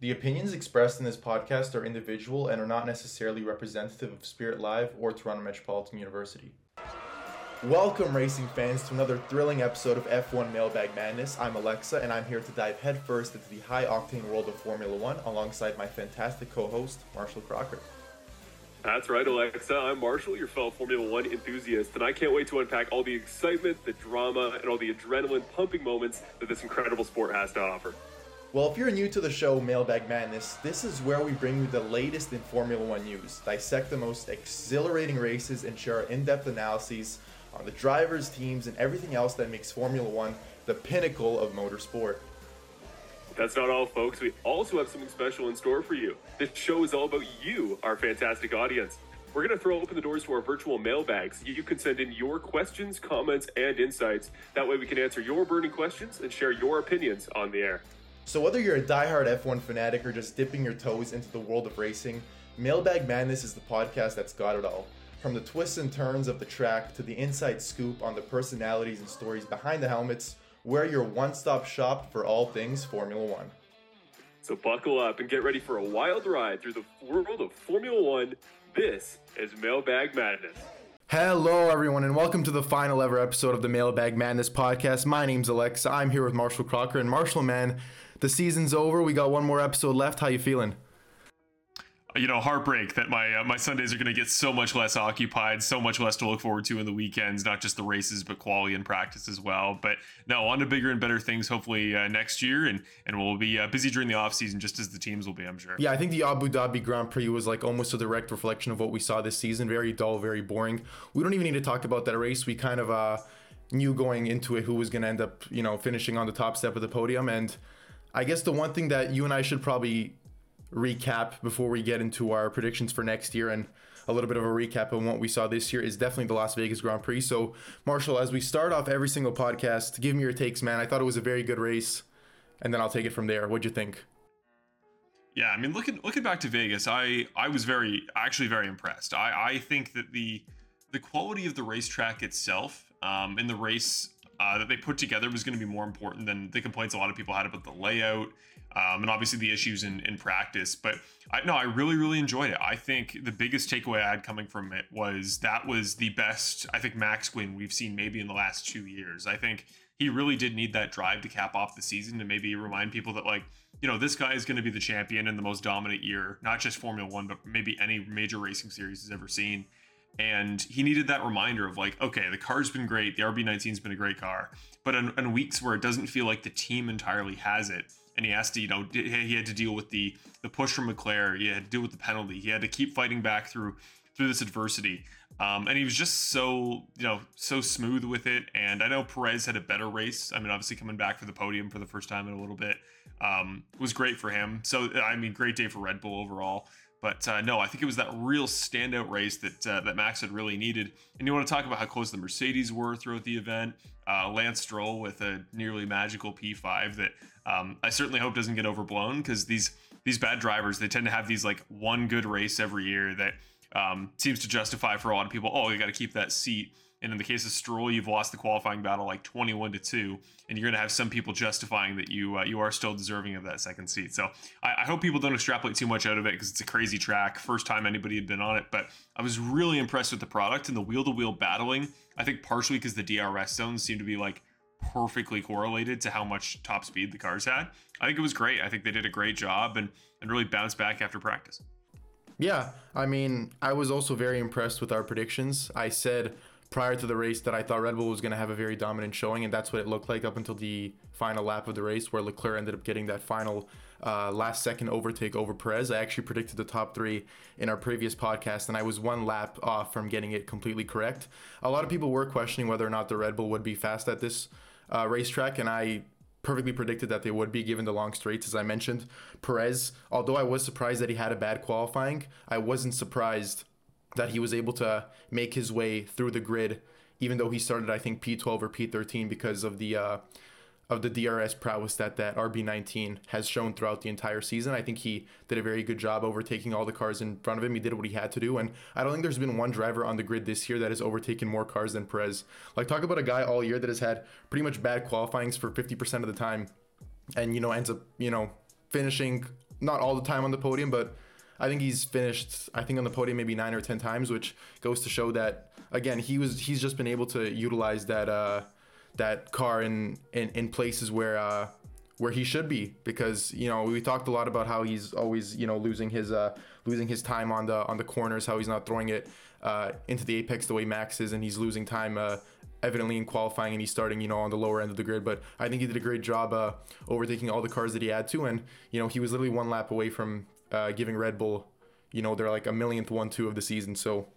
The opinions expressed in this podcast are individual and are not necessarily representative of Spirit Live or Toronto Metropolitan University. Welcome, racing fans, to another thrilling episode of F1 Mailbag Madness. I'm Aleksa, and I'm here to dive headfirst into the high octane world of Formula One alongside my fantastic co host, Marshall Crocker. That's right, Aleksa. I'm Marshall, your fellow Formula One enthusiast, and I can't wait to unpack all the excitement, the drama, and all the adrenaline pumping moments that this incredible sport has to offer. Well, if you're new to the show Mailbag Madness, this is where we bring you the latest in Formula One news, dissect the most exhilarating races, and share our in depth analyses on the drivers, teams, and everything else that makes Formula One the pinnacle of motorsport. That's not all, folks. We also have something special in store for you. This show is all about you, our fantastic audience. We're going to throw open the doors to our virtual mailbags. You can send in your questions, comments, and insights. That way, we can answer your burning questions and share your opinions on the air. So, whether you're a die-hard F1 fanatic or just dipping your toes into the world of racing, Mailbag Madness is the podcast that's got it all. From the twists and turns of the track to the inside scoop on the personalities and stories behind the helmets, we're your one stop shop for all things Formula One. So, buckle up and get ready for a wild ride through the world of Formula One. This is Mailbag Madness. Hello, everyone, and welcome to the final ever episode of the Mailbag Madness podcast. My name's Aleksa. I'm here with Marshall Crocker. And Marshall, man, the season's over. We got one more episode left. How you feeling? you know heartbreak that my uh, my Sundays are going to get so much less occupied, so much less to look forward to in the weekends, not just the races but quality and practice as well. But no, on to bigger and better things hopefully uh, next year, and and we'll be uh, busy during the off season just as the teams will be, I'm sure. Yeah, I think the Abu Dhabi Grand Prix was like almost a direct reflection of what we saw this season. Very dull, very boring. We don't even need to talk about that race. We kind of uh, knew going into it who was going to end up, you know, finishing on the top step of the podium and. I guess the one thing that you and I should probably recap before we get into our predictions for next year and a little bit of a recap on what we saw this year is definitely the Las Vegas Grand Prix. So, Marshall, as we start off every single podcast, give me your takes, man. I thought it was a very good race, and then I'll take it from there. What'd you think? Yeah, I mean, looking looking back to Vegas, I I was very actually very impressed. I I think that the the quality of the racetrack itself um, in the race uh, that they put together was going to be more important than the complaints a lot of people had about the layout um, and obviously the issues in, in practice. But I no, I really, really enjoyed it. I think the biggest takeaway I had coming from it was that was the best, I think, Max win we've seen maybe in the last two years. I think he really did need that drive to cap off the season to maybe remind people that, like, you know, this guy is going to be the champion in the most dominant year, not just Formula One, but maybe any major racing series has ever seen. And he needed that reminder of like, okay, the car's been great. The RB19's been a great car. But in, weeks where it doesn't feel like the team entirely has it, and he has to, you know, he had to deal with the the push from Leclerc. He had to deal with the penalty. He had to keep fighting back through through this adversity. Um, and he was just so, you know, so smooth with it. And I know Perez had a better race. I mean, obviously coming back for the podium for the first time in a little bit um, was great for him. So I mean, great day for Red Bull overall. But uh, no, I think it was that real standout race that uh, that Max had really needed. And you want to talk about how close the Mercedes were throughout the event. Uh, Lance Stroll with a nearly magical P5 that um, I certainly hope doesn't get overblown because these these bad drivers they tend to have these like one good race every year that um, seems to justify for a lot of people. Oh, you got to keep that seat. And in the case of Stroll, you've lost the qualifying battle like 21 to two, and you're going to have some people justifying that you uh, you are still deserving of that second seat. So I, I hope people don't extrapolate too much out of it because it's a crazy track. First time anybody had been on it, but I was really impressed with the product and the wheel to wheel battling. I think partially because the DRS zones seem to be like perfectly correlated to how much top speed the cars had. I think it was great. I think they did a great job and and really bounced back after practice. Yeah, I mean, I was also very impressed with our predictions. I said prior to the race that I thought Red Bull was going to have a very dominant showing, and that's what it looked like up until the final lap of the race, where Leclerc ended up getting that final uh, last second overtake over Perez. I actually predicted the top three in our previous podcast, and I was one lap off from getting it completely correct. A lot of people were questioning whether or not the Red Bull would be fast at this uh, racetrack, and I perfectly predicted that they would be given the long straights as I mentioned. Perez, although I was surprised that he had a bad qualifying, I wasn't surprised that he was able to make his way through the grid, even though he started, I think, P12 or P13 because of the uh, of the DRS prowess that that RB19 has shown throughout the entire season. I think he did a very good job overtaking all the cars in front of him. He did what he had to do, and I don't think there's been one driver on the grid this year that has overtaken more cars than Perez. Like talk about a guy all year that has had pretty much bad qualifyings for 50% of the time, and you know ends up you know finishing not all the time on the podium, but I think he's finished. I think on the podium maybe nine or ten times, which goes to show that again he was he's just been able to utilize that uh, that car in in, in places where. Uh, where he should be because you know we talked a lot about how he's always you know losing his uh losing his time on the on the corners how he's not throwing it uh into the apex the way Max is and he's losing time uh evidently in qualifying and he's starting, you know, on the lower end of the grid. But I think he did a great job uh, overtaking all the cars that he had to. And, you know, he was literally one lap away from uh, giving Red Bull, you know, they're like a millionth one two of the season. So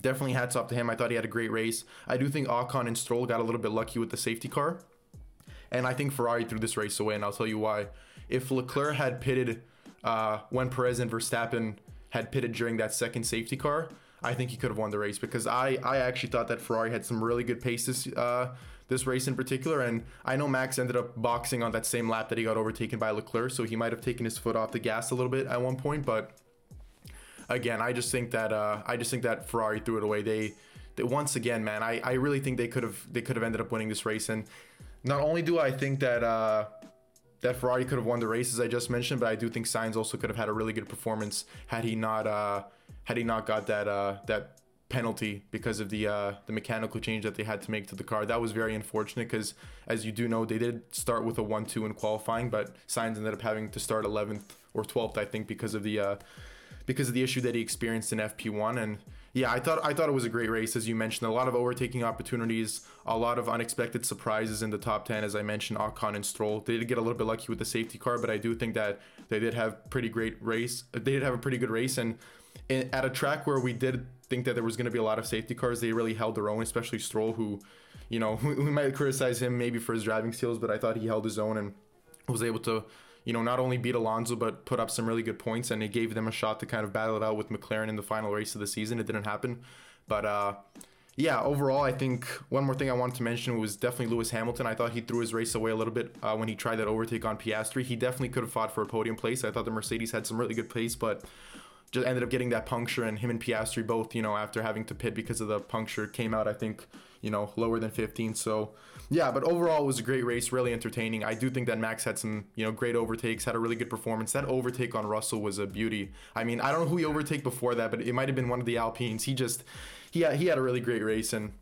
definitely hats off to him. I thought he had a great race. I do think Ocon and Stroll got a little bit lucky with the safety car. And I think Ferrari threw this race away, and I'll tell you why. If Leclerc had pitted uh, when Perez and Verstappen had pitted during that second safety car, I think he could have won the race because I, I actually thought that Ferrari had some really good paces uh, this race in particular. And I know Max ended up boxing on that same lap that he got overtaken by Leclerc, so he might have taken his foot off the gas a little bit at one point. But again, I just think that uh, I just think that Ferrari threw it away. They, they once again, man, I, I really think they could have they could have ended up winning this race. And not only do I think that. Uh, that Ferrari could have won the race as I just mentioned, but I do think Sainz also could have had a really good performance had he not uh, had he not got that uh, that penalty because of the uh, the mechanical change that they had to make to the car. That was very unfortunate because, as you do know, they did start with a one-two in qualifying, but Sainz ended up having to start 11th or 12th, I think, because of the uh, because of the issue that he experienced in FP1. And yeah, I thought I thought it was a great race, as you mentioned. A lot of overtaking opportunities, a lot of unexpected surprises in the top 10, as I mentioned. Ocon and Stroll. They did get a little bit lucky with the safety car, but I do think that they did have pretty great race. They did have a pretty good race and in, at a track where we did think that there was going to be a lot of safety cars, they really held their own, especially Stroll, who, you know, we might criticize him maybe for his driving skills, but I thought he held his own and was able to, you know, not only beat Alonso, but put up some really good points, and it gave them a shot to kind of battle it out with McLaren in the final race of the season. It didn't happen. But, uh, yeah, overall, I think one more thing I wanted to mention was definitely Lewis Hamilton. I thought he threw his race away a little bit uh, when he tried that overtake on Piastri. He definitely could have fought for a podium place. I thought the Mercedes had some really good pace, but just ended up getting that puncture, and him and Piastri both, you know, after having to pit because of the puncture, came out I think, you know, lower than 15. So, yeah, but overall it was a great race, really entertaining. I do think that Max had some, you know, great overtakes, had a really good performance. That overtake on Russell was a beauty. I mean, I don't know who he overtake before that, but it might have been one of the Alpines. He just, he had, he had a really great race, and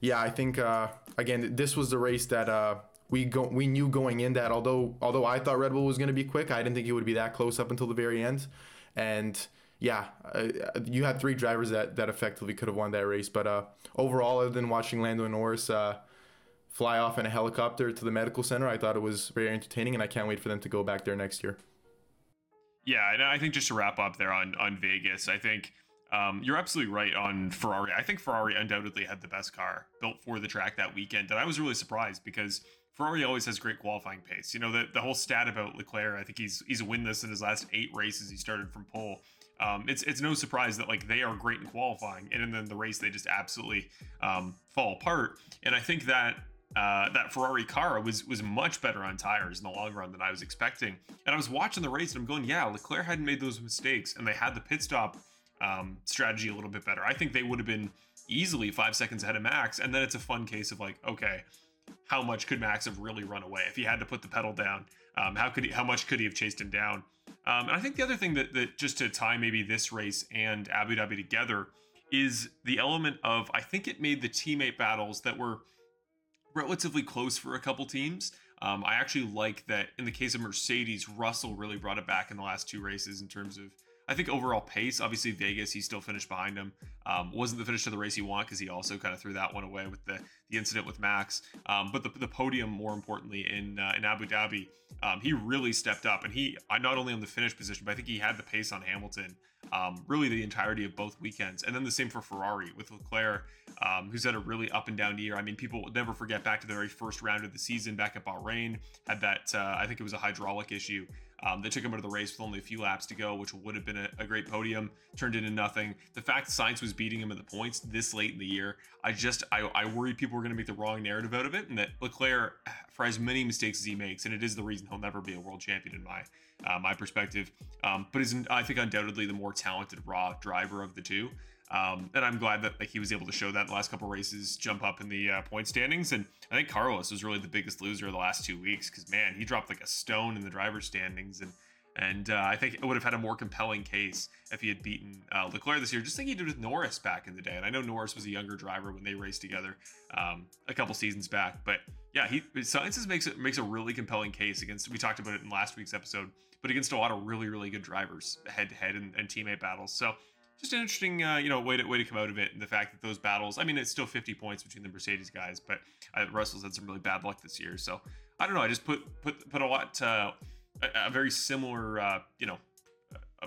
yeah, I think uh, again this was the race that. Uh, we go we knew going in that although although I thought Red Bull was going to be quick, I didn't think it would be that close up until the very end. And yeah, uh, you had three drivers that, that effectively could have won that race. But uh, overall, other than watching Lando Norris uh, fly off in a helicopter to the medical center, I thought it was very entertaining, and I can't wait for them to go back there next year. Yeah, and I think just to wrap up there on on Vegas, I think um, you're absolutely right on Ferrari. I think Ferrari undoubtedly had the best car built for the track that weekend, and I was really surprised because Ferrari always has great qualifying pace. You know, the, the whole stat about Leclerc, I think he's he's winless in his last eight races. He started from pole um, it's it's no surprise that like they are great in qualifying, and then the race they just absolutely um, fall apart. And I think that uh, that Ferrari car was was much better on tires in the long run than I was expecting. And I was watching the race and I'm going, yeah, Leclerc hadn't made those mistakes, and they had the pit stop um, strategy a little bit better. I think they would have been easily five seconds ahead of Max. And then it's a fun case of like, okay, how much could Max have really run away if he had to put the pedal down? Um, how could he? How much could he have chased him down? Um, and I think the other thing that, that just to tie maybe this race and Abu Dhabi together is the element of I think it made the teammate battles that were relatively close for a couple teams. Um, I actually like that in the case of Mercedes, Russell really brought it back in the last two races in terms of I think overall pace, obviously Vegas, he still finished behind him. Um, wasn't the finish of the race he wanted because he also kind of threw that one away with the, the incident with Max. Um, but the, the podium, more importantly, in uh, in Abu Dhabi, um, he really stepped up, and he not only on the finish position, but I think he had the pace on Hamilton. Um, really, the entirety of both weekends, and then the same for Ferrari with Leclerc, um, who's had a really up and down year. I mean, people never forget back to the very first round of the season back at Bahrain, had that uh, I think it was a hydraulic issue um, they took him out of the race with only a few laps to go, which would have been a, a, great podium. Turned into nothing. The fact Sainz was beating him in the points this late in the year, I just I, I worried people are going to make the wrong narrative out of it, and that Leclerc, for as many mistakes as he makes, and it is the reason he'll never be a world champion in my uh, my perspective, um, but is I think undoubtedly the more talented raw driver of the two. Um, and I'm glad that like, he was able to show that in the last couple races, jump up in the uh, point standings. And I think Carlos was really the biggest loser of the last two weeks because man, he dropped like a stone in the driver's standings. And And uh, I think it would have had a more compelling case if he had beaten uh, Leclerc this year, just like he did with Norris back in the day. And I know Norris was a younger driver when they raced together um, a couple seasons back, but yeah, he Sciences makes it makes a really compelling case against. We talked about it in last week's episode, but against a lot of really really good drivers head to head and teammate battles. So just an interesting uh, you know way to way to come out of it and the fact that those battles i mean it's still 50 points between the mercedes guys but uh, russell's had some really bad luck this year so i don't know i just put put put a lot uh, a, a, very similar uh, you know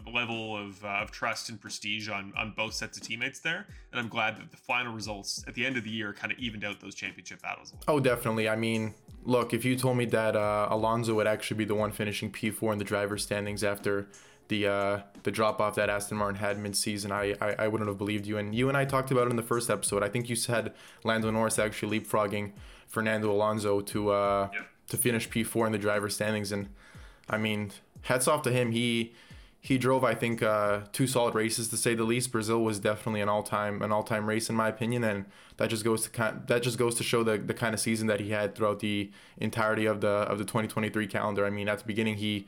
a level of, uh, of trust and prestige on on both sets of teammates there and i'm glad that the final results at the end of the year kind of evened out those championship battles oh definitely i mean look if you told me that uh, alonso would actually be the one finishing p4 in the driver standings after the uh, the drop off that Aston Martin had mid season, I, I, I wouldn't have believed you. And you and I talked about it in the first episode. I think you said Lando Norris actually leapfrogging Fernando Alonso to uh, yep. to finish P4 in the driver standings. And I mean, hats off to him. He he drove, I think, uh, two solid races to say the least. Brazil was definitely an all time an all time race in my opinion, and that just goes to kind that just goes to show the, the kind of season that he had throughout the entirety of the of the 2023 calendar. I mean, at the beginning he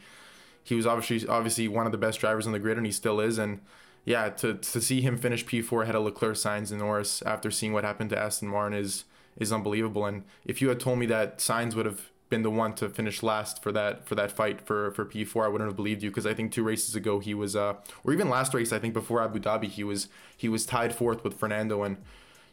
he was obviously obviously one of the best drivers on the grid, and he still is. And yeah, to, to see him finish P4 ahead of Leclerc, Sainz and Norris after seeing what happened to Aston Martin is is unbelievable. And if you had told me that Sainz would have been the one to finish last for that for that fight for for P4, I wouldn't have believed you because I think two races ago he was uh or even last race I think before Abu Dhabi he was he was tied fourth with Fernando and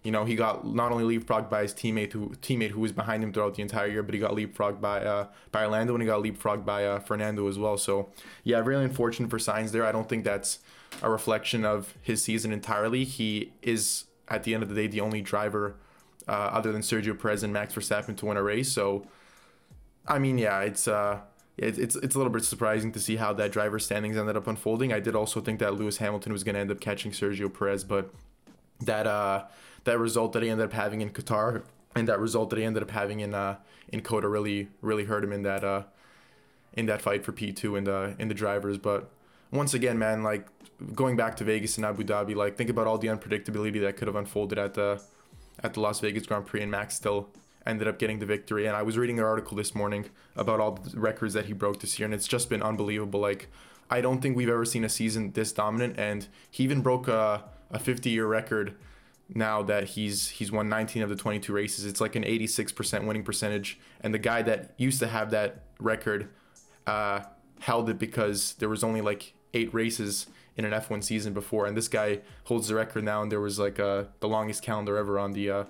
you know, he got not only leapfrogged by his teammate who teammate who was behind him throughout the entire year, but he got leapfrogged by uh, by Orlando and he got leapfrogged by uh, Fernando as well. So yeah, really unfortunate for Sainz there. I don't think that's a reflection of his season entirely. He is at the end of the day the only driver uh, other than Sergio Perez and Max Verstappen to win a race. So I mean, yeah, it's uh it's it's a little bit surprising to see how that driver standings ended up unfolding. I did also think that Lewis Hamilton was going to end up catching Sergio Perez, but that uh that result that he ended up having in Qatar and that result that he ended up having in uh, in COTA really really hurt him in that uh, in that fight for P2 in the in the drivers. But once again, man, like going back to Vegas and Abu Dhabi, like think about all the unpredictability that could have unfolded at the at the Las Vegas Grand Prix, and Max still ended up getting the victory. And I was reading an article this morning about all the records that he broke this year, and it's just been unbelievable. Like I don't think we've ever seen a season this dominant, and he even broke a a 50 year record now that he's he's won 19 of the 22 races. It's like an 86% winning percentage, and the guy that used to have that record uh, held it because there was only like eight races in an F1 season before, and this guy holds the record now. And there was like uh, the longest calendar ever on the uh,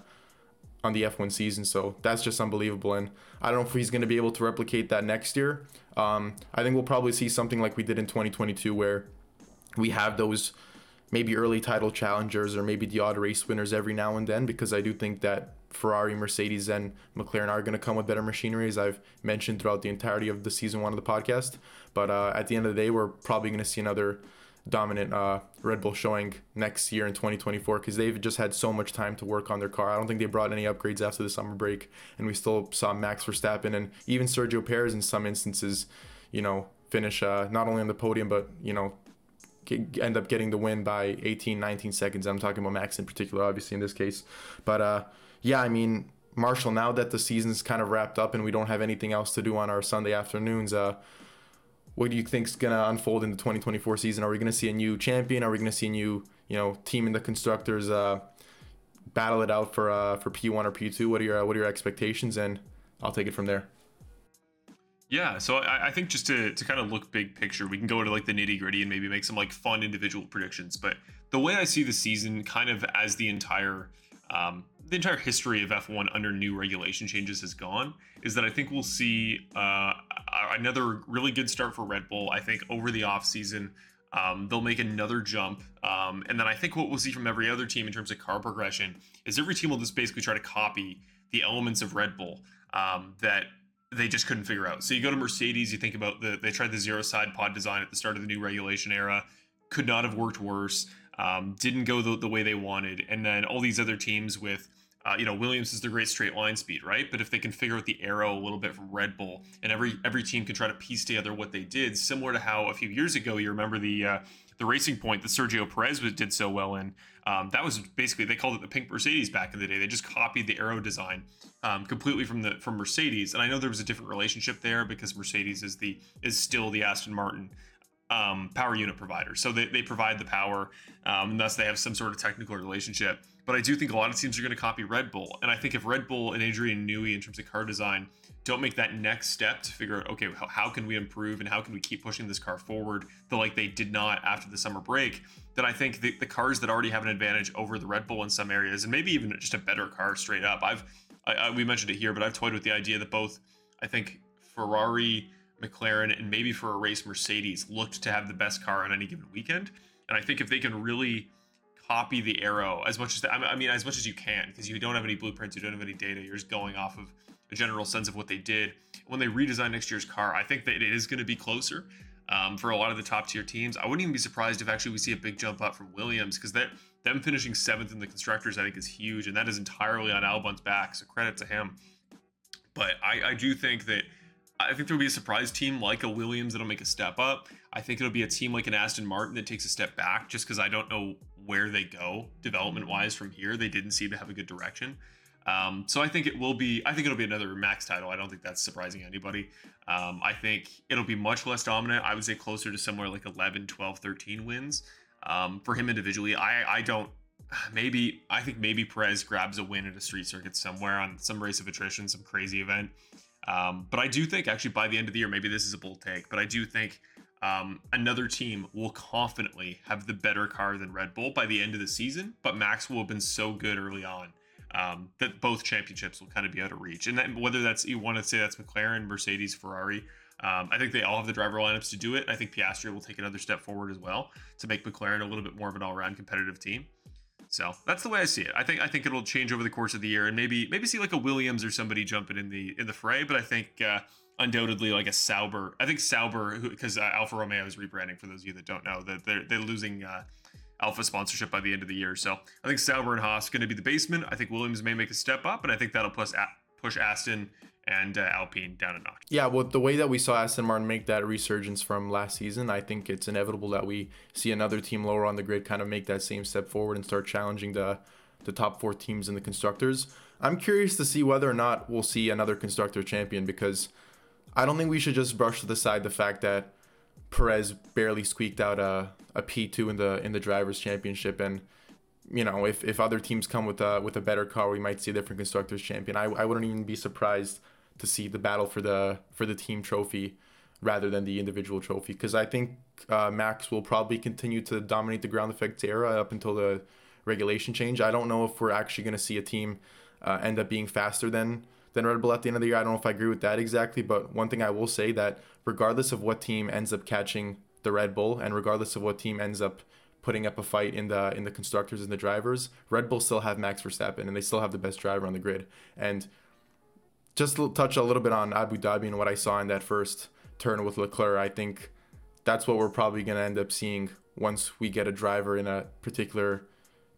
on the F1 season, so that's just unbelievable. And I don't know if he's going to be able to replicate that next year. Um, I think we'll probably see something like we did in 2022, where we have those maybe early title challengers or maybe the odd race winners every now and then because I do think that Ferrari, Mercedes, and McLaren are going to come with better machinery, as I've mentioned throughout the entirety of the season one of the podcast. But uh, at the end of the day, we're probably going to see another dominant uh, Red Bull showing next year in 2024 because they've just had so much time to work on their car. I don't think they brought any upgrades after the summer break, and we still saw Max Verstappen and even Sergio Perez in some instances, you know, finish uh, not only on the podium but you know end up getting the win by 18, 19 seconds. I'm talking about Max in particular, obviously in this case. But uh, yeah, I mean, Marshall, now that the season's kind of wrapped up and we don't have anything else to do on our Sunday afternoons, uh, what do you think is going to unfold in the 2024 season? Are we going to see a new champion? Are we going to see a new, you know, team in the constructors uh, battle it out for uh, for P1 or P2? What are your what are your expectations? And I'll take it from there. Yeah, so I, I, think just to, to kind of look big picture, we can go to like the nitty gritty and maybe make some like fun individual predictions. But the way I see the season, kind of as the entire um, the entire history of F1 under new regulation changes has gone, is that I think we'll see uh, another really good start for Red Bull. I think over the off season, um, they'll make another jump, um, and then I think what we'll see from every other team in terms of car progression is every team will just basically try to copy the elements of Red Bull um, that they just couldn't figure out. So you go to Mercedes, you think about the they tried the zero side pod design at the start of the new regulation era, could not have worked worse. Um, didn't go the, the, way they wanted, and then all these other teams with uh, you know, Williams is the great straight line speed, right? But if they can figure out the aero a little bit from Red Bull, and every every team can try to piece together what they did, similar to how a few years ago you remember the uh, the racing point that Sergio Perez did so well in. Um, that was basically they called it the pink Mercedes back in the day. They just copied the aero design um, completely from the from Mercedes, and I know there was a different relationship there because Mercedes is the is still the Aston Martin um, power unit provider. So they, they provide the power, um, and thus they have some sort of technical relationship. But I do think a lot of teams are going to copy Red Bull. And I think if Red Bull and Adrian Newey, in terms of car design, don't make that next step to figure out, okay, how, how can we improve and how can we keep pushing this car forward, the like they did not after the summer break, then I think the, the cars that already have an advantage over the Red Bull in some areas, and maybe even just a better car straight up. I've I, I, we mentioned it here, but I've toyed with the idea that both, I think Ferrari, McLaren, and maybe for a race Mercedes looked to have the best car on any given weekend. And I think if they can really copy the aero as much as the, I mean as much as you can because you don't have any blueprints, you don't have any data. You're just going off of a general sense of what they did when they redesign next year's car. I think that it is going to be closer um, for a lot of the top tier teams. I wouldn't even be surprised if actually we see a big jump up from Williams because that them finishing seventh in the constructors I think is huge, and that is entirely on Albon's back. So credit to him. But I, I do think that I think there'll be a surprise team like a Williams that'll make a step up. I think it'll be a team like an Aston Martin that takes a step back just because I don't know where they go development wise from here. They didn't seem to have a good direction. Um, so I think it will be. I think it'll be another max title. I don't think that's surprising anybody. Um, I think it'll be much less dominant. I would say closer to somewhere like 11, 12, 13 wins um, for him individually. I I don't. Maybe I think maybe Perez grabs a win at a street circuit somewhere on some race of attrition, some crazy event. Um, but I do think actually by the end of the year, maybe this is a bold take, but I do think um, another team will confidently have the better car than Red Bull by the end of the season. But Max will have been so good early on um, that both championships will kind of be out of reach. And whether that's you want to say that's McLaren, Mercedes, Ferrari, um, I think they all have the driver lineups to do it. I think Piastri will take another step forward as well to make McLaren a little bit more of an all-around competitive team. So that's the way I see it. I think I think it'll change over the course of the year, and maybe maybe see like a Williams or somebody jumping in the in the fray. But I think uh, undoubtedly like a Sauber. I think Sauber because uh, Alfa Romeo is rebranding. For those of you that don't know, that they're they're losing uh, Alfa sponsorship by the end of the year. So I think Sauber and Haas going to be the basement. I think Williams may make a step up, and I think that'll push push Aston and uh, Alpine down a notch. Yeah, well, the way that we saw Aston Martin make that resurgence from last season, I think it's inevitable that we see another team lower on the grid kind of make that same step forward and start challenging the the top four teams in the constructors. I'm curious to see whether or not we'll see another constructor champion because I don't think we should just brush to the side the fact that Perez barely squeaked out a, a P2 in the in the drivers championship and you know if, if other teams come with a with a better car we might see a different constructors champion I, I wouldn't even be surprised to see the battle for the for the team trophy rather than the individual trophy because I think uh, Max will probably continue to dominate the ground effects era up until the regulation change. I don't know if we're actually going to see a team uh, end up being faster than than Red Bull at the end of the year. I don't know if I agree with that exactly, but one thing I will say that regardless of what team ends up catching the Red Bull and regardless of what team ends up putting up a fight in the in the constructors and the drivers, Red Bull still have Max Verstappen and they still have the best driver on the grid. And just to touch a little bit on Abu Dhabi and what I saw in that first turn with Leclerc, I think that's what we're probably going to end up seeing once we get a driver in a particular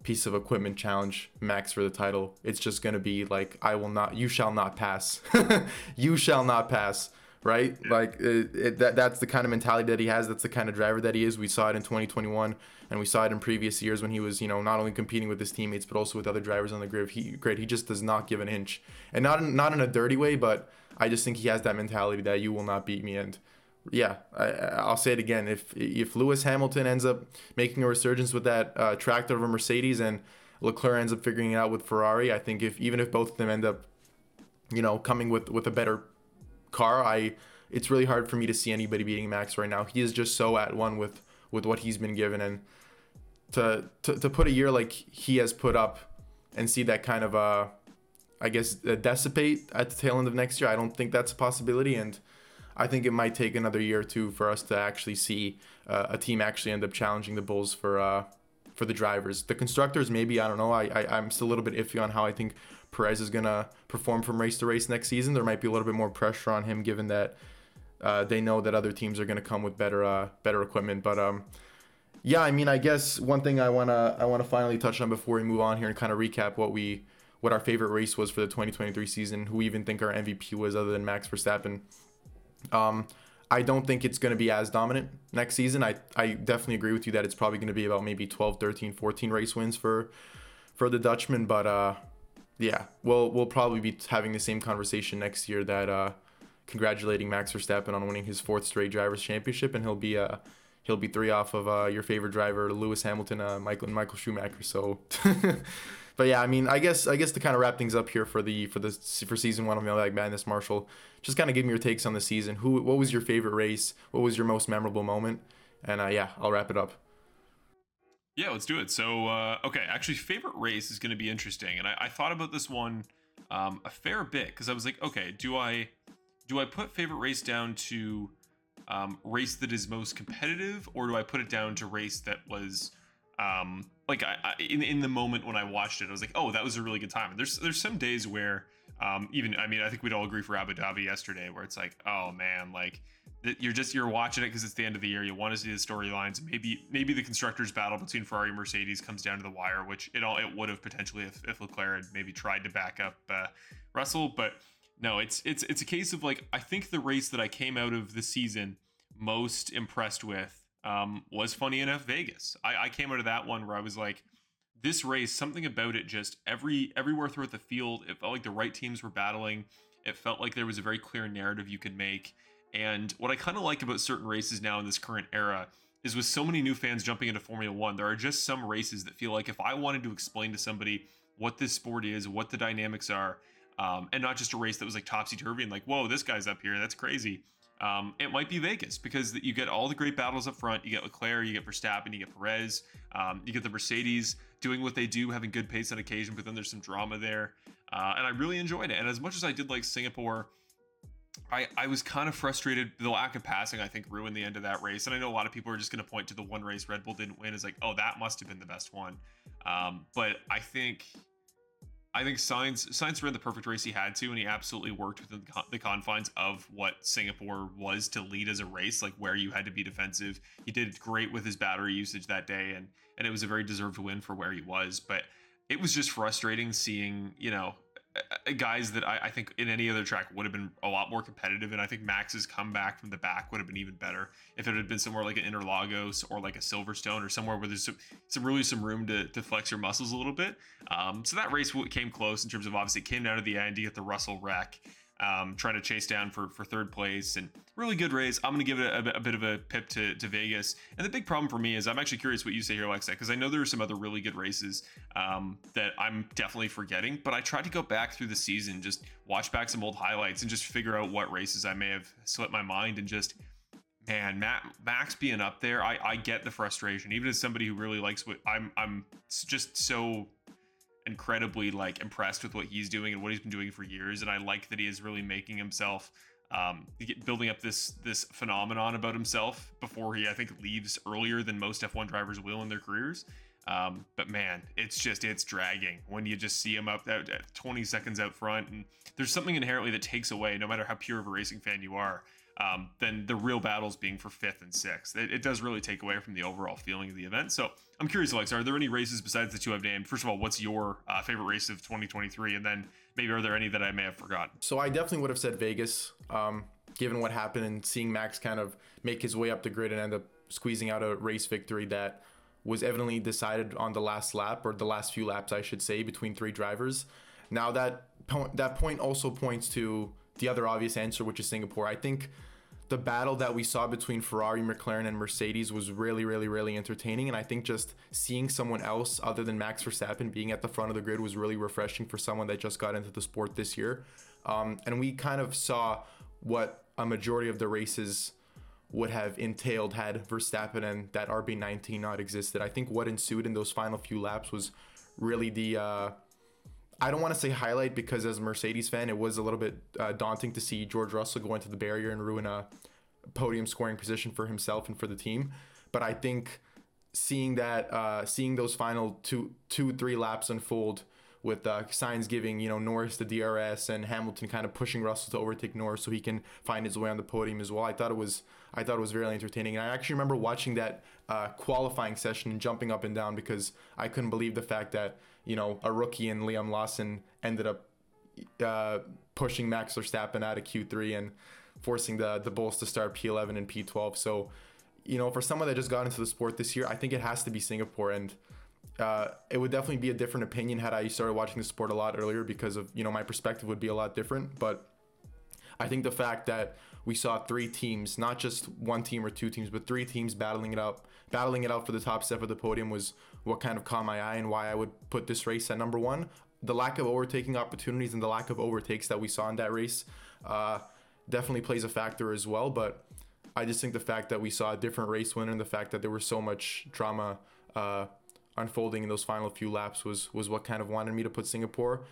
piece of equipment challenge max for the title. It's just going to be like, I will not, you shall not pass. you shall not pass right? Yeah. Like it, it, that that's the kind of mentality that he has. That's the kind of driver that he is. We saw it in 2021, and we saw it in previous years when he was, you know, not only competing with his teammates but also with other drivers on the grid. He great. He just does not give an inch, and not in, not in a dirty way, but I just think he has that mentality that you will not beat me. And yeah, I, I'll say it again. If if Lewis Hamilton ends up making a resurgence with that uh, tractor of a Mercedes and Leclerc ends up figuring it out with Ferrari, I think if even if both of them end up, you know, coming with with a better car, I it's really hard for me to see anybody beating Max right now. He is just so at one with with what he's been given, and to to, to put a year like he has put up and see that kind of uh, I guess uh, dissipate at the tail end of next year, I don't think that's a possibility, and I think it might take another year or two for us to actually see uh, a team actually end up challenging the Bulls for uh, for the drivers. The constructors, maybe I don't know. I, I I'm still a little bit iffy on how I think Perez is gonna perform from race to race next season. There might be a little bit more pressure on him given that uh, they know that other teams are gonna come with better uh, better equipment. But um, yeah, I mean, I guess one thing I wanna I wanna finally touch on before we move on here and kind of recap what we what our favorite race was for the 2023 season, who we even think our MVP was other than Max Verstappen. Um, I don't think it's going to be as dominant next season. I, I definitely agree with you that it's probably going to be about maybe 12, 13, 14 race wins for for the Dutchman, but uh, yeah, we'll we'll probably be having the same conversation next year that uh, congratulating Max Verstappen on winning his fourth straight drivers championship and he'll be uh he'll be three off of uh, your favorite driver Lewis Hamilton, uh, Michael Michael Schumacher. So but yeah, I mean, I guess I guess to kind of wrap things up here for the for the for season one of Mailbag Madness, Marshall, just kind of give me your takes on the season. Who, what was your favorite race? What was your most memorable moment? And uh, yeah, I'll wrap it up. Yeah, let's do it. So, uh, okay, actually, favorite race is going to be interesting, and I, I, thought about this one um, a fair bit because I was like, okay, do I do I put favorite race down to um, race that is most competitive, or do I put it down to race that was um, like I, I, in in the moment when I watched it, I was like, oh, that was a really good time. And there's there's some days where um, even I mean I think we'd all agree for Abu Dhabi yesterday, where it's like, oh man, like you're just you're watching it because it's the end of the year. You want to see the storylines. Maybe maybe the constructors battle between Ferrari and Mercedes comes down to the wire, which it all it would have potentially if, if Leclerc had maybe tried to back up uh, Russell, but no, it's it's it's a case of like I think the race that I came out of the season most impressed with um, was funny enough Vegas. I, I came out of that one where I was like, this race, something about it, just every everywhere throughout the field, it felt like the right teams were battling. It felt like there was a very clear narrative you could make. And what I kind of like about certain races now in this current era is with so many new fans jumping into Formula One, there are just some races that feel like if I wanted to explain to somebody what this sport is, what the dynamics are, um, and not just a race that was like topsy turvy and like, whoa, this guy's up here, that's crazy. Um, it might be Vegas because you get all the great battles up front. You get Leclerc, you get Verstappen, you get Perez, um, you get the Mercedes doing what they do, having good pace on occasion, but then there's some drama there. Uh, and I really enjoyed it. And as much as I did like Singapore, I, I was kind of frustrated. The lack of passing, I think, ruined the end of that race. And I know a lot of people are just going to point to the one race Red Bull didn't win as like, oh, that must have been the best one. Um, but I think I think Sainz Sainz ran the perfect race he had to, and he absolutely worked within the confines of what Singapore was to lead as a race, like where you had to be defensive. He did great with his battery usage that day, and and it was a very deserved win for where he was. But it was just frustrating seeing, you know, guys that I, I, think in any other track would have been a lot more competitive. And I think Max's comeback from the back would have been even better if it had been somewhere like an Interlagos or like a Silverstone or somewhere where there's some, some really some room to, to flex your muscles a little bit. Um, so that race came close in terms of obviously it came down to the end. You get the Russell wreck um, trying to chase down for, for third place and really good race. I'm going to give it a, a, bit of a pip to, to Vegas. And the big problem for me is I'm actually curious what you say here, Aleksa, because I know there are some other really good races um, that I'm definitely forgetting. But I tried to go back through the season, just watch back some old highlights and just figure out what races I may have slipped my mind and just. Man, Matt, Max being up there, I, I get the frustration. Even as somebody who really likes what I'm, I'm just so incredibly like impressed with what he's doing and what he's been doing for years and i like that he is really making himself um, building up this this phenomenon about himself before he i think leaves earlier than most f1 drivers will in their careers. Um, but man it's just it's dragging when you just see him up at 20 seconds out front and there's something inherently that takes away no matter how pure of a racing fan you are um, than the real battles being for fifth and sixth. It, it, does really take away from the overall feeling of the event. So I'm curious, Alex, are there any races besides the two I've named? First of all, what's your uh, favorite race of 2023? And then maybe are there any that I may have forgotten? So I definitely would have said Vegas, um, given what happened and seeing Max kind of make his way up the grid and end up squeezing out a race victory that was evidently decided on the last lap or the last few laps, I should say, between three drivers. Now that that point also points to the other obvious answer, which is Singapore. I think the battle that we saw between Ferrari, McLaren, and Mercedes was really, really, really entertaining. And I think just seeing someone else other than Max Verstappen being at the front of the grid was really refreshing for someone that just got into the sport this year. Um, and we kind of saw what a majority of the races would have entailed had Verstappen and that RB19 not existed. I think what ensued in those final few laps was really the. Uh, I don't want to say highlight because as a Mercedes fan, it was a little bit uh, daunting to see George Russell go into the barrier and ruin a podium scoring position for himself and for the team. But I think seeing that, uh, seeing those final two, two, three laps unfold with uh, Sainz giving you know Norris the DRS and Hamilton kind of pushing Russell to overtake Norris so he can find his way on the podium as well. I thought it was I thought it was very entertaining, and I actually remember watching that uh, qualifying session and jumping up and down because I couldn't believe the fact that you know, a rookie in Liam Lawson ended up uh, pushing Max Verstappen out of Q3 and forcing the the Bulls to start P11 and P12. So, you know, for someone that just got into the sport this year, I think it has to be Singapore and. Uh, it would definitely be a different opinion had I started watching the sport a lot earlier because of you know my perspective would be a lot different. But I think the fact that we saw three teams, not just one team or two teams, but three teams battling it out, battling it out for the top step of the podium was what kind of caught my eye and why I would put this race at number one. The lack of overtaking opportunities and the lack of overtakes that we saw in that race uh, definitely plays a factor as well. But I just think the fact that we saw a different race winner and the fact that there was so much drama uh, unfolding in those final few laps was was what kind of wanted me to put Singapore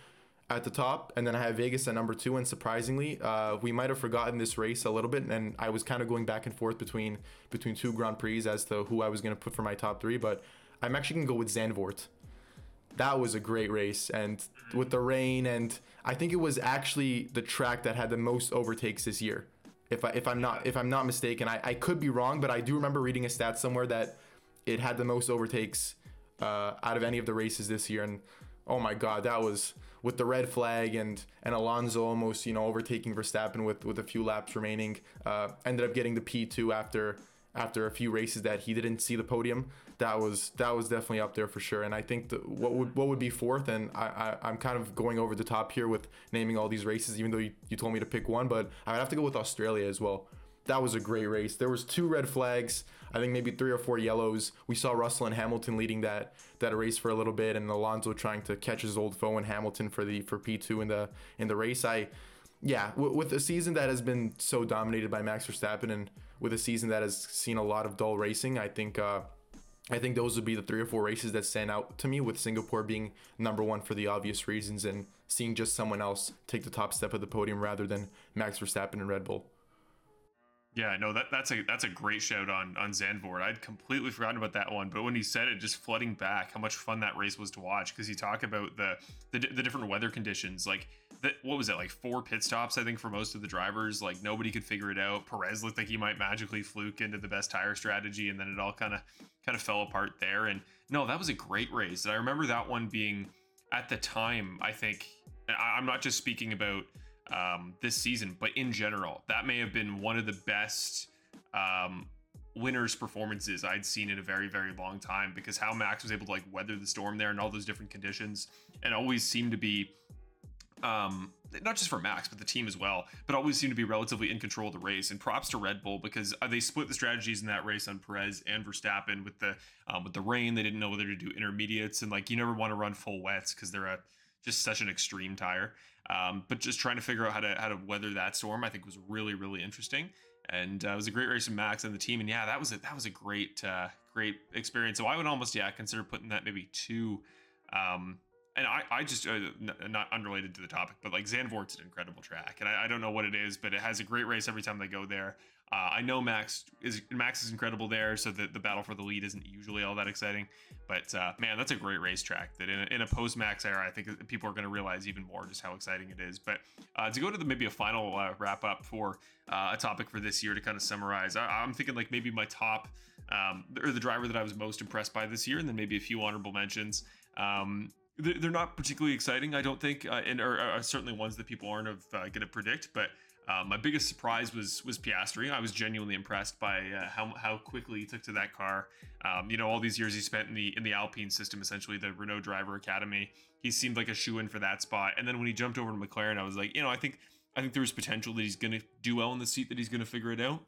at the top, and then I have Vegas at number two. And surprisingly, uh, we might have forgotten this race a little bit, and I was kind of going back and forth between between two Grand Prix as to who I was going to put for my top three. But I'm actually going to go with Zandvoort. That was a great race, and with the rain, and I think it was actually the track that had the most overtakes this year. If I if I'm not if I'm not mistaken, I, I could be wrong, but I do remember reading a stat somewhere that it had the most overtakes uh, out of any of the races this year, and oh my god, that was with the red flag and and Alonso almost you know overtaking Verstappen with with a few laps remaining. Uh, ended up getting the P2 after after a few races that he didn't see the podium. That was that was definitely up there for sure. And I think the, what would what would be fourth, and I, I am kind of going over the top here with naming all these races, even though you, you told me to pick one, but I would have to go with Australia as well. That was a great race. There was two red flags. I think maybe three or four yellows. We saw Russell and Hamilton leading that that race for a little bit, and Alonso trying to catch his old foe in Hamilton for the for P two in the in the race. I yeah, w- with a season that has been so dominated by Max Verstappen and with a season that has seen a lot of dull racing, I think uh, I think those would be the three or four races that stand out to me. With Singapore being number one for the obvious reasons, and seeing just someone else take the top step of the podium rather than Max Verstappen and Red Bull. Yeah, no, that, that's a that's a great shout on on Zandvoort. I'd completely forgotten about that one, but when he said it, just flooding back, how much fun that race was to watch because you talk about the, the the different weather conditions. Like that, what was it like four pit stops? I think for most of the drivers, like nobody could figure it out. Perez looked like he might magically fluke into the best tire strategy, and then it all kind of kind of fell apart there. And no, that was a great race. And I remember that one being at the time. I think I'm not just speaking about um, this season, but in general, that may have been one of the best um, winners performances I'd seen in a very, very long time because how Max was able to like weather the storm there and all those different conditions and always seemed to be um, not just for Max, but the team as well, but always seemed to be relatively in control of the race. And props to Red Bull because uh, they split the strategies in that race on Perez and Verstappen with the um, with the rain. They didn't know whether to do intermediates and like you never want to run full wets because they're a just such an extreme tire. Um, but just trying to figure out how to how to weather that storm, I think was really really interesting. And uh, it was a great race from Max and the team. And yeah, that was a, that was a great uh, great experience. So I would almost yeah consider putting that maybe two. Um, and I, I just uh, n- not unrelated to the topic, but like Zandvoort's an incredible track, and I, I, don't know what it is, but it has a great race every time they go there. Uh, I know Max is Max is incredible there, so the, the battle for the lead isn't usually all that exciting. But uh, man, that's a great racetrack. That in a, in a post Max era, I think people are going to realize even more just how exciting it is. But uh, to go to the maybe a final uh, wrap up for uh, a topic for this year to kind of summarize, I, am thinking like maybe my top um, or the driver that I was most impressed by this year, and then maybe a few honorable mentions. Um, they're not particularly exciting, I don't think, uh, and are, certainly ones that people aren't going to predict, but. Uh, my biggest surprise was was Piastri. I was genuinely impressed by uh, how how quickly he took to that car. Um, you know, all these years he spent in the in the Alpine system, essentially the Renault Driver Academy. He seemed like a shoe in for that spot. And then when he jumped over to McLaren, I was like, you know, I think I think there's potential that he's going to do well in the seat, that he's going to figure it out.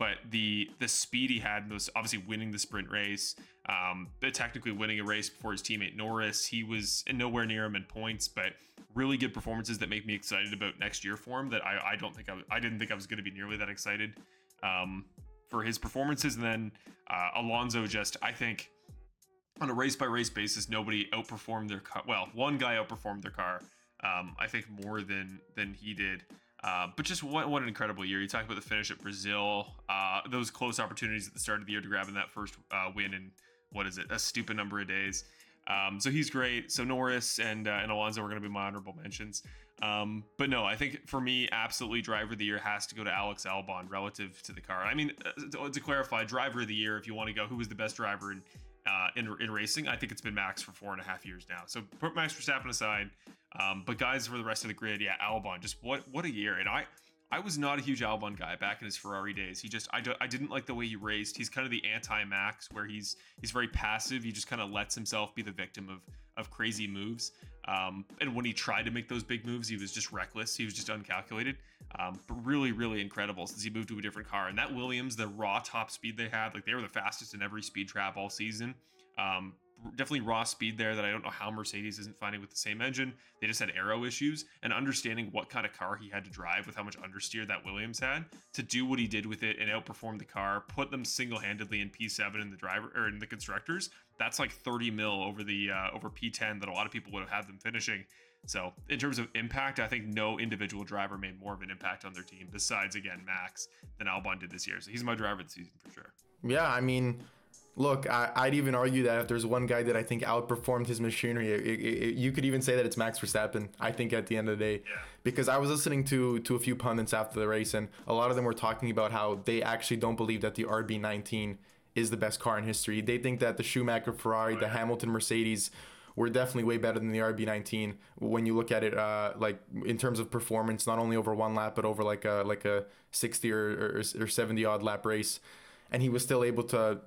But the the speed he had was obviously winning the sprint race, um, technically winning a race before his teammate Norris. He was nowhere near him in points, but really good performances that make me excited about next year for him. That I, I don't think I, I didn't think I was going to be nearly that excited um, for his performances. And then uh, Alonso just I think on a race by race basis, nobody outperformed their car. Well, one guy outperformed their car. Um, I think more than than he did. Uh, but just what, what an incredible year. You talk about the finish at Brazil, uh, those close opportunities at the start of the year to grab in that first uh, win in what is it, a stupid number of days. Um, so he's great. So Norris and uh, and Alonso are going to be my honorable mentions. Um, but no, I think for me, absolutely driver of the year has to go to Alex Albon relative to the car. I mean, uh, to, to clarify, driver of the year, if you want to go, who was the best driver in uh, in in racing. I think it's been Max for four and a half years now. So put Max Verstappen aside, um, but guys for the rest of the grid, yeah, Albon, just what what a year. And I I was not a huge Albon guy back in his Ferrari days. He just I, do, I didn't like the way he raced. He's kind of the anti-Max, where he's he's very passive. He just kind of lets himself be the victim of of crazy moves. Um, and when he tried to make those big moves, he was just reckless. He was just uncalculated. Um, but really, really incredible since he moved to a different car. And that Williams, the raw top speed they had, like they were the fastest in every speed trap all season. Um, definitely raw speed there that I don't know how Mercedes isn't finding with the same engine. They just had aero issues and understanding what kind of car he had to drive with how much understeer that Williams had to do what he did with it and outperform the car, put them single-handedly in P7 in the driver or in the constructors. That's like 30 mil over the uh, over P10 that a lot of people would have had them finishing. So in terms of impact, I think no individual driver made more of an impact on their team besides again Max than Albon did this year. So he's my driver this season for sure. Yeah, I mean Look, I, would even argue that if there's one guy that I think outperformed his machinery, it, it, it, you could even say that it's Max Verstappen. I think at the end of the day, yeah. because I was listening to to a few pundits after the race, and a lot of them were talking about how they actually don't believe that the RB19 is the best car in history. They think that the Schumacher Ferrari, oh, the Hamilton Mercedes, were definitely way better than the RB19 when you look at it uh, like in terms of performance, not only over one lap but over like a like a 60 or, or, or 70 odd lap race, and he was still able to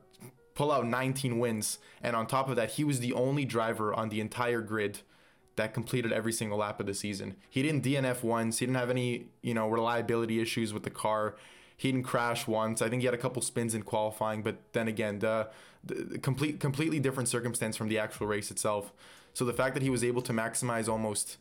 pull out 19 wins. And on top of that, he was the only driver on the entire grid that completed every single lap of the season. He didn't DNF once. He didn't have any, you know, reliability issues with the car. He didn't crash once. I think he had a couple spins in qualifying, but then again, the, the complete completely different circumstance from the actual race itself. So the fact that he was able to maximize almost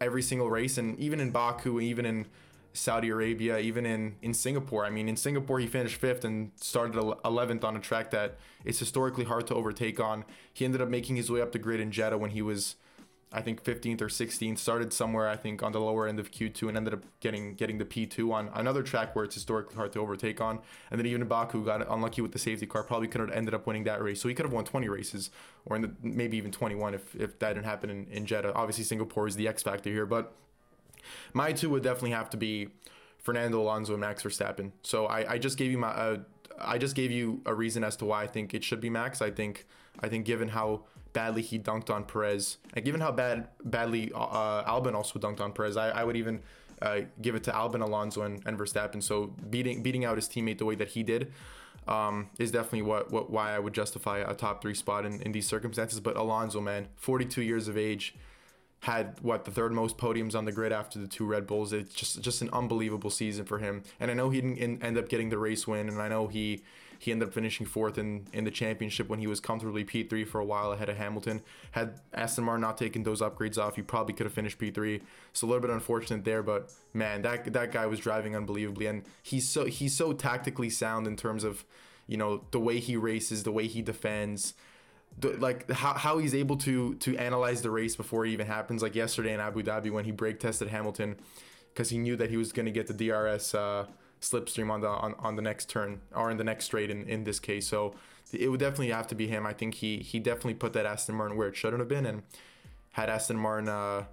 every single race, and even in Baku, even in Saudi Arabia, even in, in Singapore. I mean, in Singapore, he finished fifth and started 11th on a track that is historically hard to overtake on. He ended up making his way up the grid in Jeddah when he was, I think, 15th or 16th. Started somewhere, I think, on the lower end of Q2 and ended up getting getting the P2 on another track where it's historically hard to overtake on. And then even Baku, got unlucky with the safety car. Probably could have ended up winning that race. So he could have won 20 races or the, maybe even 21 if, if that didn't happen in, in Jeddah. Obviously, Singapore is the X factor here, but my two would definitely have to be Fernando Alonso and Max Verstappen. So I, I just gave you my uh, I just gave you a reason as to why I think it should be Max. I think I think given how badly he dunked on Perez, and given how bad badly uh, Albon also dunked on Perez, I, I would even uh, give it to Albon, Alonso, and, and Verstappen. So beating beating out his teammate the way that he did. Um, is definitely what, what why I would justify a top three spot in, in these circumstances. But Alonso, man, 42 years of age, had what the third most podiums on the grid after the two Red Bulls. It's just just an unbelievable season for him. And I know he didn't end up getting the race win, and I know he he ended up finishing fourth in, in the championship when he was comfortably P3 for a while ahead of Hamilton. Had Aston Martin not taken those upgrades off, he probably could have finished P3. So a little bit unfortunate there, but man, that that guy was driving unbelievably, and he's so he's so tactically sound in terms of you know the way he races, the way he defends like how, how he's able to to analyze the race before it even happens. Like yesterday in Abu Dhabi when he brake tested Hamilton because he knew that he was going to get the DRS uh, slipstream on the on, on the next turn or in the next straight in, in this case. So it would definitely have to be him. I think he he definitely put that Aston Martin where it shouldn't have been, and had Aston Martin, uh,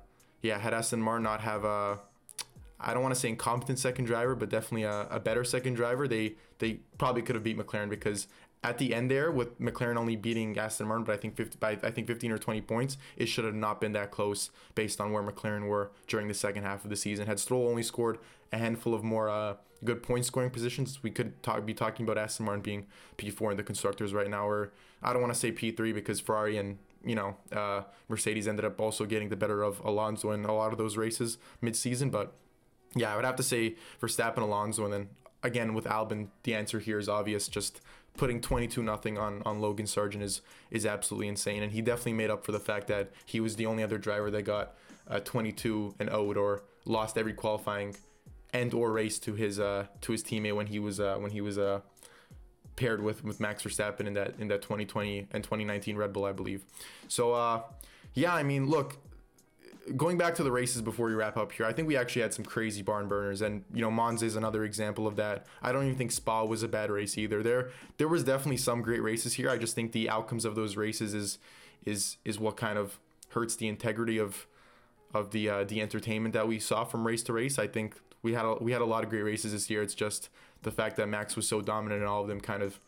yeah, had Aston Martin not have a I don't want to say incompetent second driver, but definitely a, a, better second driver. They they probably could have beat McLaren because at the end there with McLaren only beating Aston Martin, but I think 50, by I think 15 or 20 points, it should have not been that close based on where McLaren were during the second half of the season. Had Stroll only scored a handful of more uh, good point scoring positions, we could talk, be talking about Aston Martin being P4 in the constructors right now, or I don't want to say P3 because Ferrari and you know uh, Mercedes ended up also getting the better of Alonso in a lot of those races mid-season, but yeah, I would have to say Verstappen, Alonso, and then again with Albon, the answer here is obvious. Just putting 22 nothing on on Logan Sargeant is is absolutely insane, and he definitely made up for the fact that he was the only other driver that got uh, 22 and 0 or lost every qualifying and or race to his uh to his teammate when he was uh when he was uh paired with with Max Verstappen in that in that 2020 and 2019 Red Bull, I believe. So uh yeah, I mean, look, going back to the races before we wrap up here, I think we actually had some crazy barn burners, and you know Monza is another example of that. I don't even think Spa was a bad race either. There there was definitely some great races here. I just think the outcomes of those races is is is what kind of hurts the integrity of of the uh, the entertainment that we saw from race to race. I think we had a, we had a lot of great races this year. It's just the fact that Max was so dominant in all of them kind of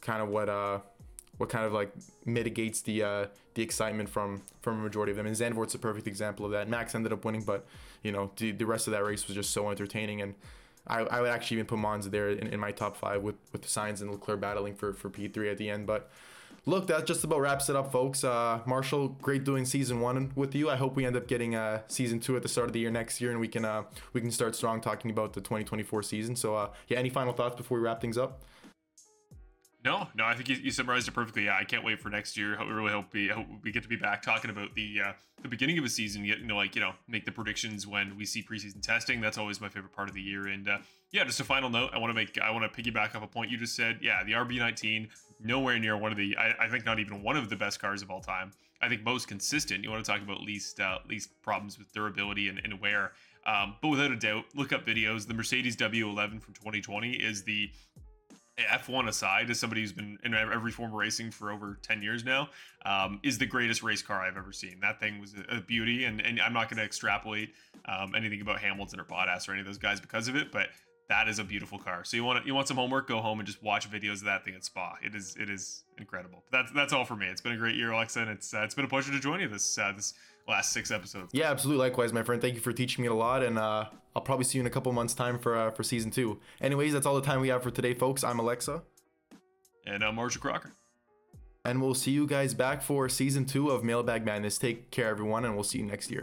kind of what uh what kind of like mitigates the uh, the excitement from from a majority of them. And Zandvoort's a perfect example of that. Max ended up winning, but you know the, the rest of that race was just so entertaining and. I, I would actually even put Monza there in, in my top five with with the Sainz and Leclerc battling for for P3 at the end. But look, that just about wraps it up, folks. Uh, Marshall, great doing season one with you. I hope we end up getting uh, season two at the start of the year next year, and we can uh, we can start strong talking about the 2024 season. So, uh, yeah, any final thoughts before we wrap things up? No, no, I think you, you, summarized it perfectly. Yeah, I can't wait for next year. I really hope we hope we get to be back talking about the uh, the beginning of a season. Getting to like you know make the predictions when we see preseason testing. That's always my favorite part of the year. And uh, yeah, just a final note. I want to make I want to piggyback off a point you just said. Yeah, the RB19 nowhere near one of the I, I, think not even one of the best cars of all time. I think most consistent. You want to talk about least uh, least problems with durability and, and wear. Um, but without a doubt, look up videos. The Mercedes W11 from 2020 is the F1 aside, as somebody who's been in every form of racing for over 10 years now, um, is the greatest race car I've ever seen. That thing was a, beauty, and, and I'm not going to extrapolate um, anything about Hamilton or Bottas or any of those guys because of it, but that is a beautiful car. So you want you want some homework? Go home and just watch videos of that thing at Spa. It is it is incredible. But that's that's all for me. It's been a great year, Aleksa, and it's uh, it's been a pleasure to join you this uh, this last six episodes. Yeah, absolutely. Likewise, my friend. Thank you for teaching me a lot, and uh, I'll probably see you in a couple months' time for uh, for season two. Anyways, that's all the time we have for today, folks. I'm Aleksa, and I'm Marshall Crocker, and we'll see you guys back for season two of Mailbag Madness. Take care, everyone, and we'll see you next year.